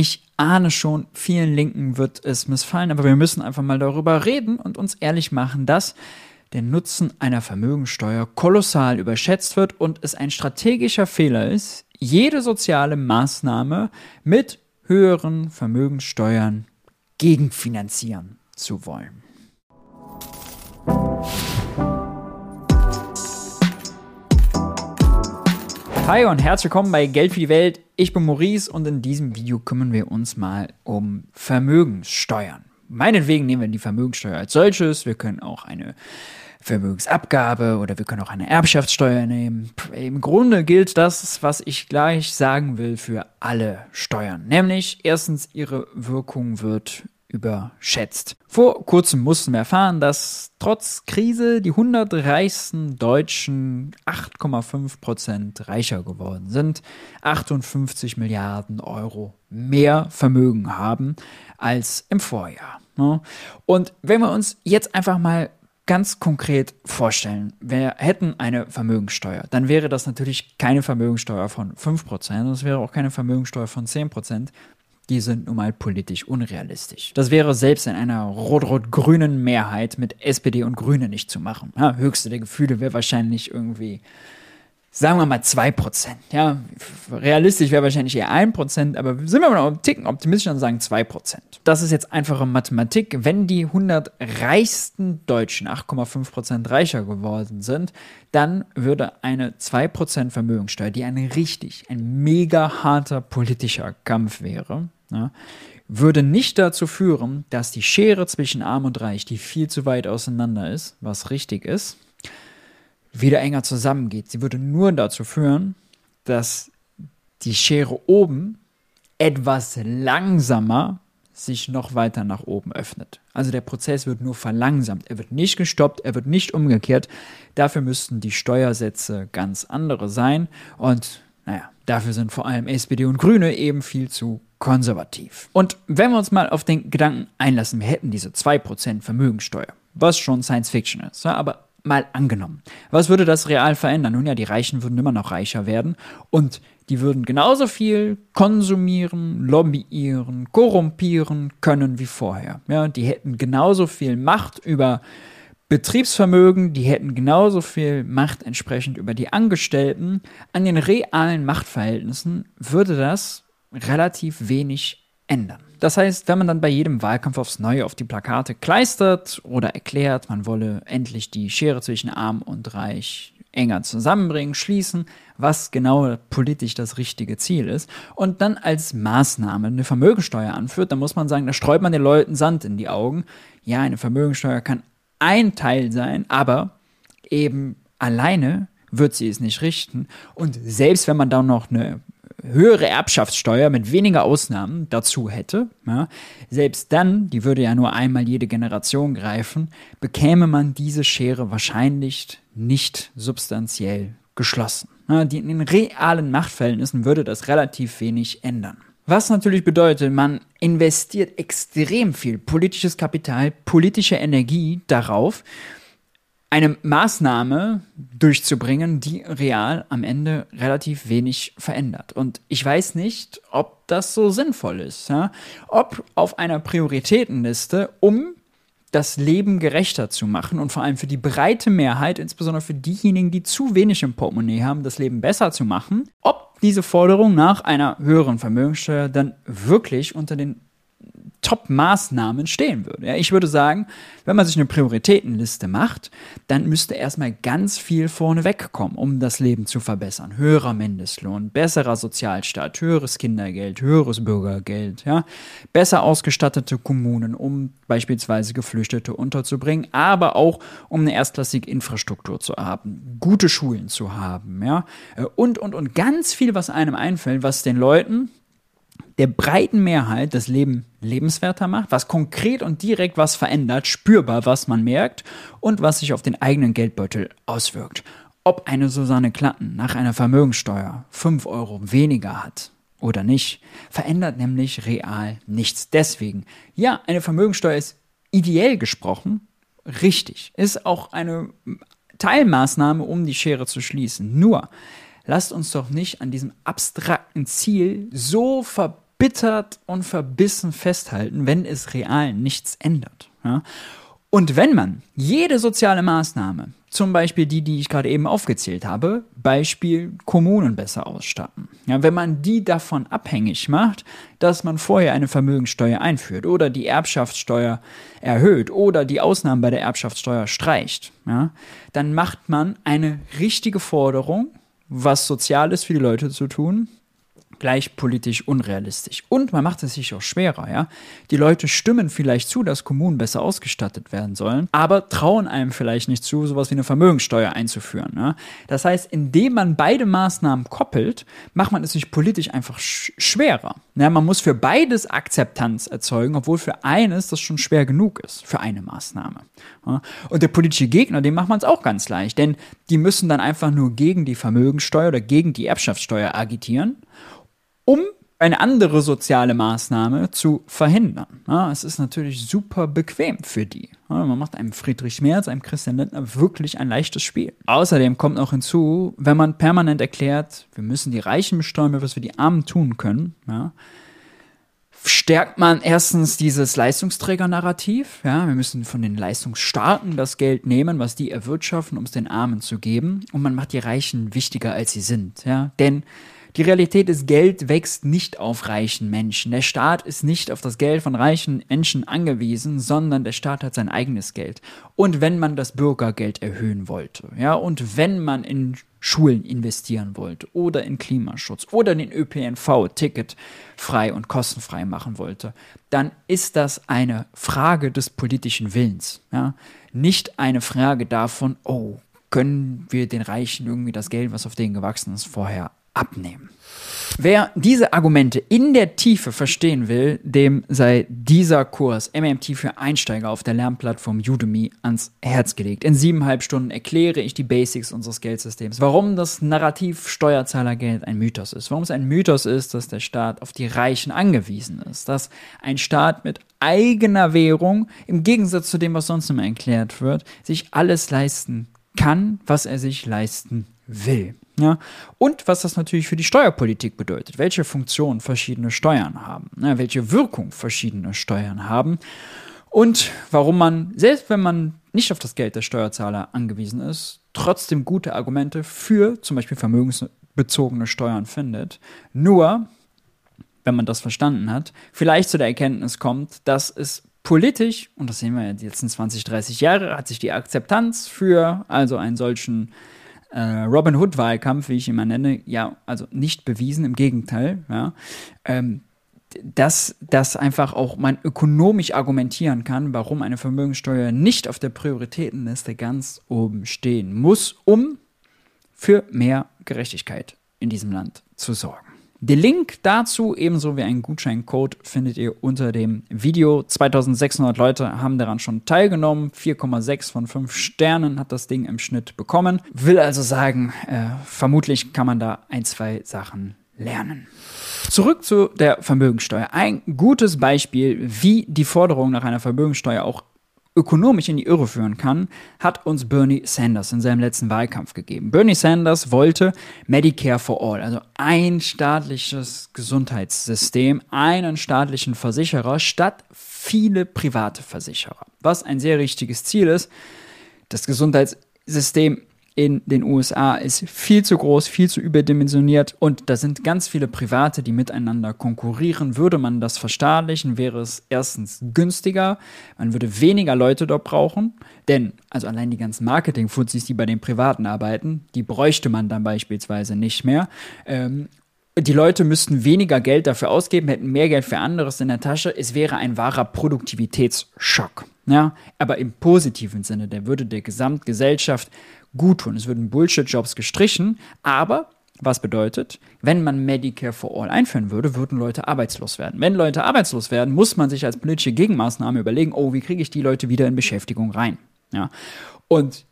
Ich ahne schon, vielen Linken wird es missfallen, aber wir müssen einfach mal darüber reden und uns ehrlich machen, dass der Nutzen einer Vermögensteuer kolossal überschätzt wird und es ein strategischer Fehler ist, jede soziale Maßnahme mit höheren Vermögensteuern gegenfinanzieren zu wollen. Hi und herzlich willkommen bei Geld für die Welt. Ich bin Maurice und in diesem Video kümmern wir uns mal um Vermögenssteuern. Meinetwegen nehmen wir die Vermögenssteuer als solches. Wir können auch eine Vermögensabgabe oder wir können auch eine Erbschaftssteuer nehmen. Im Grunde gilt das, was ich gleich sagen will, für alle Steuern. Nämlich erstens, ihre Wirkung wird überschätzt. Vor kurzem mussten wir erfahren, dass trotz Krise die 100 reichsten Deutschen 8,5 Prozent reicher geworden sind, 58 Milliarden Euro mehr Vermögen haben als im Vorjahr. Ne? Und wenn wir uns jetzt einfach mal ganz konkret vorstellen, wir hätten eine Vermögensteuer, dann wäre das natürlich keine Vermögensteuer von 5%, und es wäre auch keine Vermögensteuer von 10%, die sind nun mal politisch unrealistisch. Das wäre selbst in einer rot-rot-grünen Mehrheit mit SPD und Grüne nicht zu machen. Ja, höchste der Gefühle wäre wahrscheinlich irgendwie, sagen wir mal 2%. Ja, realistisch wäre wahrscheinlich eher 1%, aber sind wir mal einen Ticken optimistisch und sagen 2%. Das ist jetzt einfache Mathematik. Wenn die 100 reichsten Deutschen 8,5% reicher geworden sind, dann würde eine 2% Vermögensteuer, die ein richtig, ein mega harter politischer Kampf wäre, ja, würde nicht dazu führen, dass die Schere zwischen Arm und Reich, die viel zu weit auseinander ist, was richtig ist, wieder enger zusammengeht. Sie würde nur dazu führen, dass die Schere oben etwas langsamer sich noch weiter nach oben öffnet. Also der Prozess wird nur verlangsamt. Er wird nicht gestoppt, er wird nicht umgekehrt. Dafür müssten die Steuersätze ganz andere sein. Und naja, dafür sind vor allem SPD und Grüne eben viel zu konservativ. Und wenn wir uns mal auf den Gedanken einlassen, wir hätten diese 2% Vermögensteuer, was schon Science Fiction ist, ja, aber mal angenommen. Was würde das real verändern? Nun ja, die Reichen würden immer noch reicher werden und die würden genauso viel konsumieren, lobbyieren, korrumpieren können wie vorher. Ja, die hätten genauso viel Macht über Betriebsvermögen, die hätten genauso viel Macht entsprechend über die Angestellten. An den realen Machtverhältnissen würde das relativ wenig ändern. Das heißt, wenn man dann bei jedem Wahlkampf aufs Neue auf die Plakate kleistert oder erklärt, man wolle endlich die Schere zwischen Arm und Reich enger zusammenbringen, schließen, was genau politisch das richtige Ziel ist, und dann als Maßnahme eine Vermögensteuer anführt, dann muss man sagen, da streut man den Leuten Sand in die Augen. Ja, eine Vermögensteuer kann ein Teil sein, aber eben alleine wird sie es nicht richten. Und selbst wenn man dann noch eine höhere Erbschaftssteuer mit weniger Ausnahmen dazu hätte, ja, selbst dann, die würde ja nur einmal jede Generation greifen, bekäme man diese Schere wahrscheinlich nicht substanziell geschlossen. Ja, die, in den realen Machtverhältnissen würde das relativ wenig ändern. Was natürlich bedeutet, man investiert extrem viel politisches Kapital, politische Energie darauf, eine Maßnahme durchzubringen, die real am Ende relativ wenig verändert. Und ich weiß nicht, ob das so sinnvoll ist. Ja? Ob auf einer Prioritätenliste, um das Leben gerechter zu machen und vor allem für die breite Mehrheit, insbesondere für diejenigen, die zu wenig im Portemonnaie haben, das Leben besser zu machen, ob diese Forderung nach einer höheren Vermögenssteuer dann wirklich unter den Top-Maßnahmen stehen würde. Ja, ich würde sagen, wenn man sich eine Prioritätenliste macht, dann müsste erstmal ganz viel vorne wegkommen, um das Leben zu verbessern. Höherer Mindestlohn, besserer Sozialstaat, höheres Kindergeld, höheres Bürgergeld, ja, besser ausgestattete Kommunen, um beispielsweise Geflüchtete unterzubringen, aber auch um eine erstklassige Infrastruktur zu haben, gute Schulen zu haben, ja, und, und, und ganz viel, was einem einfällt, was den Leuten, der breiten Mehrheit das Leben lebenswerter macht, was konkret und direkt was verändert, spürbar, was man merkt und was sich auf den eigenen Geldbeutel auswirkt. Ob eine Susanne Klatten nach einer Vermögensteuer 5 Euro weniger hat oder nicht, verändert nämlich real nichts. Deswegen, ja, eine Vermögensteuer ist ideell gesprochen richtig, ist auch eine Teilmaßnahme, um die Schere zu schließen. Nur, lasst uns doch nicht an diesem abstrakten Ziel so verbinden, verbittert und verbissen festhalten, wenn es real nichts ändert. Ja? Und wenn man jede soziale Maßnahme, zum Beispiel die, die ich gerade eben aufgezählt habe, Beispiel Kommunen besser ausstatten, ja, wenn man die davon abhängig macht, dass man vorher eine Vermögensteuer einführt oder die Erbschaftssteuer erhöht oder die Ausnahmen bei der Erbschaftssteuer streicht, ja, dann macht man eine richtige Forderung, was Soziales für die Leute zu tun, gleich politisch unrealistisch. Und man macht es sich auch schwerer, ja. Die Leute stimmen vielleicht zu, dass Kommunen besser ausgestattet werden sollen, aber trauen einem vielleicht nicht zu, sowas wie eine Vermögensteuer einzuführen. Ja? Das heißt, indem man beide Maßnahmen koppelt, macht man es sich politisch einfach sch schwerer. Ja, man muss für beides Akzeptanz erzeugen, obwohl für eines das schon schwer genug ist, für eine Maßnahme. Ja? Und der politische Gegner, dem macht man es auch ganz leicht, denn die müssen dann einfach nur gegen die Vermögensteuer oder gegen die Erbschaftssteuer agitieren um eine andere soziale Maßnahme zu verhindern. Ja, es ist natürlich super bequem für die. Ja, man macht einem Friedrich Merz, einem Christian Lindner wirklich ein leichtes Spiel. Außerdem kommt noch hinzu, wenn man permanent erklärt, wir müssen die Reichen besteuern, was wir die Armen tun können, ja, stärkt man erstens dieses Leistungsträger-Narrativ. Ja, wir müssen von den Leistungsstarken das Geld nehmen, was die erwirtschaften, um es den Armen zu geben. Und man macht die Reichen wichtiger, als sie sind. Ja, denn die Realität ist, Geld wächst nicht auf reichen Menschen. Der Staat ist nicht auf das Geld von reichen Menschen angewiesen, sondern der Staat hat sein eigenes Geld. Und wenn man das Bürgergeld erhöhen wollte, ja, und wenn man in Schulen investieren wollte oder in Klimaschutz oder den ÖPNV ticketfrei und kostenfrei machen wollte, dann ist das eine Frage des politischen Willens, ja, nicht eine Frage davon, oh, können wir den Reichen irgendwie das Geld, was auf denen gewachsen ist, vorher abnehmen. Wer diese Argumente in der Tiefe verstehen will, dem sei dieser Kurs MMT für Einsteiger auf der Lernplattform Udemy ans Herz gelegt. In siebeneinhalb Stunden erkläre ich die Basics unseres Geldsystems, warum das Narrativ Steuerzahlergeld ein Mythos ist, warum es ein Mythos ist, dass der Staat auf die Reichen angewiesen ist, dass ein Staat mit eigener Währung, im Gegensatz zu dem, was sonst immer erklärt wird, sich alles leisten kann, was er sich leisten will. Ja, und was das natürlich für die Steuerpolitik bedeutet, welche Funktion verschiedene Steuern haben, ne, welche Wirkung verschiedene Steuern haben und warum man, selbst wenn man nicht auf das Geld der Steuerzahler angewiesen ist, trotzdem gute Argumente für zum Beispiel vermögensbezogene Steuern findet. Nur, wenn man das verstanden hat, vielleicht zu der Erkenntnis kommt, dass es politisch, und das sehen wir ja die letzten 20, 30 Jahre, hat sich die Akzeptanz für also einen solchen äh, Robin Hood-Wahlkampf, wie ich ihn mal nenne, ja, also nicht bewiesen, im Gegenteil, ja. Ähm, dass das einfach auch man ökonomisch argumentieren kann, warum eine Vermögenssteuer nicht auf der Prioritätenliste ganz oben stehen muss, um für mehr Gerechtigkeit in diesem Land zu sorgen. Den Link dazu, ebenso wie einen Gutscheincode, findet ihr unter dem Video. 2600 Leute haben daran schon teilgenommen. 4,6 von 5 Sternen hat das Ding im Schnitt bekommen. Will also sagen, äh, vermutlich kann man da ein, zwei Sachen lernen. Zurück zu der Vermögensteuer. Ein gutes Beispiel, wie die Forderung nach einer Vermögensteuer auch ökonomisch in die Irre führen kann, hat uns Bernie Sanders in seinem letzten Wahlkampf gegeben. Bernie Sanders wollte Medicare for All, also ein staatliches Gesundheitssystem, einen staatlichen Versicherer statt viele private Versicherer. Was ein sehr richtiges Ziel ist. Das Gesundheitssystem in den USA ist viel zu groß, viel zu überdimensioniert und da sind ganz viele Private, die miteinander konkurrieren. Würde man das verstaatlichen, wäre es erstens günstiger, man würde weniger Leute dort brauchen, denn also allein die ganzen Marketing-Fuzis, die bei den Privaten arbeiten, die bräuchte man dann beispielsweise nicht mehr. Ähm, die Leute müssten weniger Geld dafür ausgeben, hätten mehr Geld für anderes in der Tasche. Es wäre ein wahrer Produktivitätsschock. Ja, aber im positiven Sinne, der würde der Gesamtgesellschaft gut tun. Es würden Bullshit-Jobs gestrichen, aber was bedeutet, wenn man Medicare for All einführen würde, würden Leute arbeitslos werden. Wenn Leute arbeitslos werden, muss man sich als politische Gegenmaßnahme überlegen, oh, wie kriege ich die Leute wieder in Beschäftigung rein? Ja. Und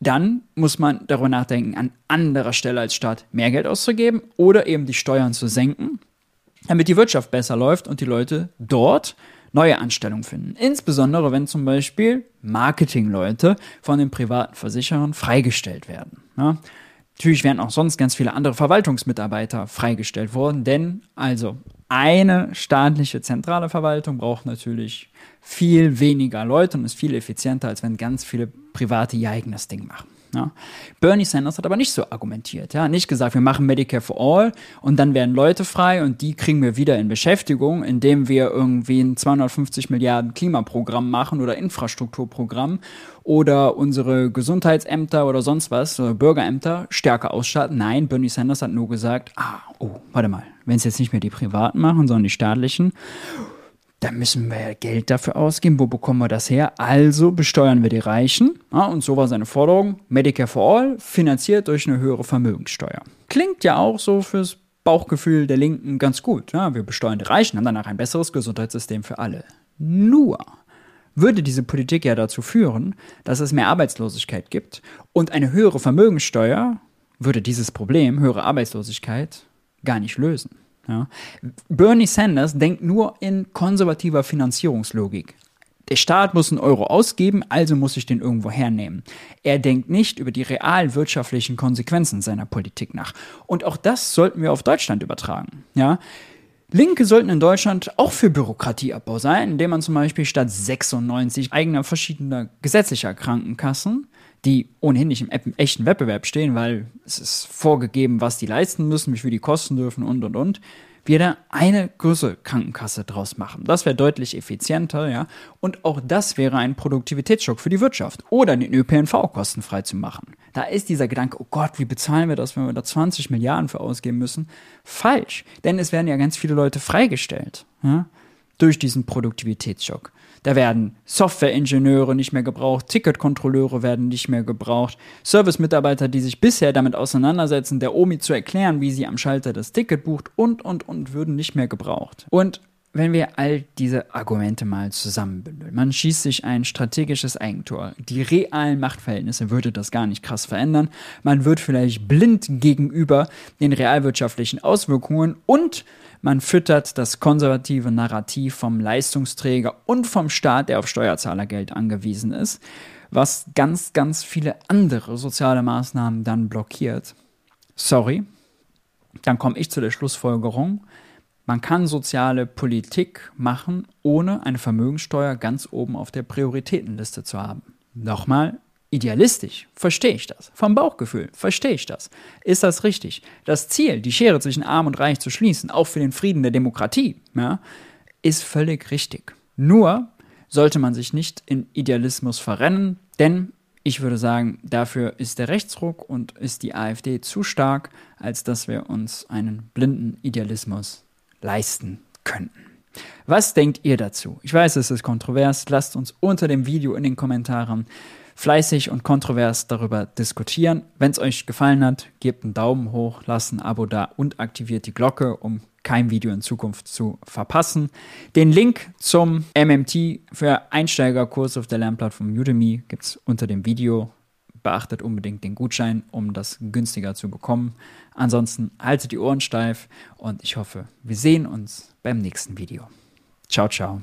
dann muss man darüber nachdenken, an anderer Stelle als Staat mehr Geld auszugeben oder eben die Steuern zu senken, damit die Wirtschaft besser läuft und die Leute dort neue Anstellungen finden. Insbesondere wenn zum Beispiel Marketingleute von den privaten Versicherern freigestellt werden. Ja. Natürlich wären auch sonst ganz viele andere Verwaltungsmitarbeiter freigestellt worden, denn also eine staatliche zentrale Verwaltung braucht natürlich viel weniger Leute und ist viel effizienter, als wenn ganz viele Private ihr eigenes Ding machen. Ja. Bernie Sanders hat aber nicht so argumentiert. Ja. Nicht gesagt, wir machen Medicare for All und dann werden Leute frei und die kriegen wir wieder in Beschäftigung, indem wir irgendwie ein 250 Milliarden Klimaprogramm machen oder Infrastrukturprogramm oder unsere Gesundheitsämter oder sonst was, oder Bürgerämter stärker ausstatten. Nein, Bernie Sanders hat nur gesagt, ah, oh, warte mal, wenn es jetzt nicht mehr die Privaten machen, sondern die staatlichen da müssen wir Geld dafür ausgeben. Wo bekommen wir das her? Also besteuern wir die Reichen. Ja, und so war seine Forderung. Medicare for All, finanziert durch eine höhere Vermögenssteuer. Klingt ja auch so fürs Bauchgefühl der Linken ganz gut. Ja, wir besteuern die Reichen, haben danach ein besseres Gesundheitssystem für alle. Nur würde diese Politik ja dazu führen, dass es mehr Arbeitslosigkeit gibt und eine höhere Vermögenssteuer würde dieses Problem, höhere Arbeitslosigkeit, gar nicht lösen. Ja. Bernie Sanders denkt nur in konservativer Finanzierungslogik. Der Staat muss einen Euro ausgeben, also muss ich den irgendwo hernehmen. Er denkt nicht über die real wirtschaftlichen Konsequenzen seiner Politik nach. Und auch das sollten wir auf Deutschland übertragen. Ja. Linke sollten in Deutschland auch für Bürokratieabbau sein, indem man zum Beispiel statt 96 eigener verschiedener gesetzlicher Krankenkassen die ohnehin nicht im echten Wettbewerb stehen, weil es ist vorgegeben, was die leisten müssen, wie viel die kosten dürfen und und und, wir da eine größere Krankenkasse draus machen. Das wäre deutlich effizienter, ja. Und auch das wäre ein Produktivitätsschock für die Wirtschaft. Oder den ÖPNV kostenfrei zu machen. Da ist dieser Gedanke, oh Gott, wie bezahlen wir das, wenn wir da 20 Milliarden für ausgeben müssen? Falsch. Denn es werden ja ganz viele Leute freigestellt, ja, durch diesen Produktivitätsschock. Da werden Softwareingenieure nicht mehr gebraucht, Ticketkontrolleure werden nicht mehr gebraucht, Servicemitarbeiter, die sich bisher damit auseinandersetzen, der Omi zu erklären, wie sie am Schalter das Ticket bucht und, und, und, würden nicht mehr gebraucht. Und wenn wir all diese Argumente mal zusammenbündeln, man schießt sich ein strategisches Eigentor. Die realen Machtverhältnisse würde das gar nicht krass verändern. Man wird vielleicht blind gegenüber den realwirtschaftlichen Auswirkungen und man füttert das konservative Narrativ vom Leistungsträger und vom Staat, der auf Steuerzahlergeld angewiesen ist, was ganz, ganz viele andere soziale Maßnahmen dann blockiert. Sorry, dann komme ich zu der Schlussfolgerung, man kann soziale Politik machen, ohne eine Vermögenssteuer ganz oben auf der Prioritätenliste zu haben. Nochmal, Idealistisch verstehe ich das. Vom Bauchgefühl verstehe ich das. Ist das richtig? Das Ziel, die Schere zwischen Arm und Reich zu schließen, auch für den Frieden der Demokratie, ja, ist völlig richtig. Nur sollte man sich nicht in Idealismus verrennen, denn ich würde sagen, dafür ist der Rechtsruck und ist die AfD zu stark, als dass wir uns einen blinden Idealismus leisten könnten. Was denkt ihr dazu? Ich weiß, es ist kontrovers. Lasst uns unter dem Video in den Kommentaren fleißig und kontrovers darüber diskutieren. Wenn es euch gefallen hat, gebt einen Daumen hoch, lasst ein Abo da und aktiviert die Glocke, um kein Video in Zukunft zu verpassen. Den Link zum MMT für Einsteigerkurs auf der Lernplattform Udemy gibt es unter dem Video. Beachtet unbedingt den Gutschein, um das günstiger zu bekommen. Ansonsten haltet die Ohren steif und ich hoffe, wir sehen uns beim nächsten Video. Ciao, ciao.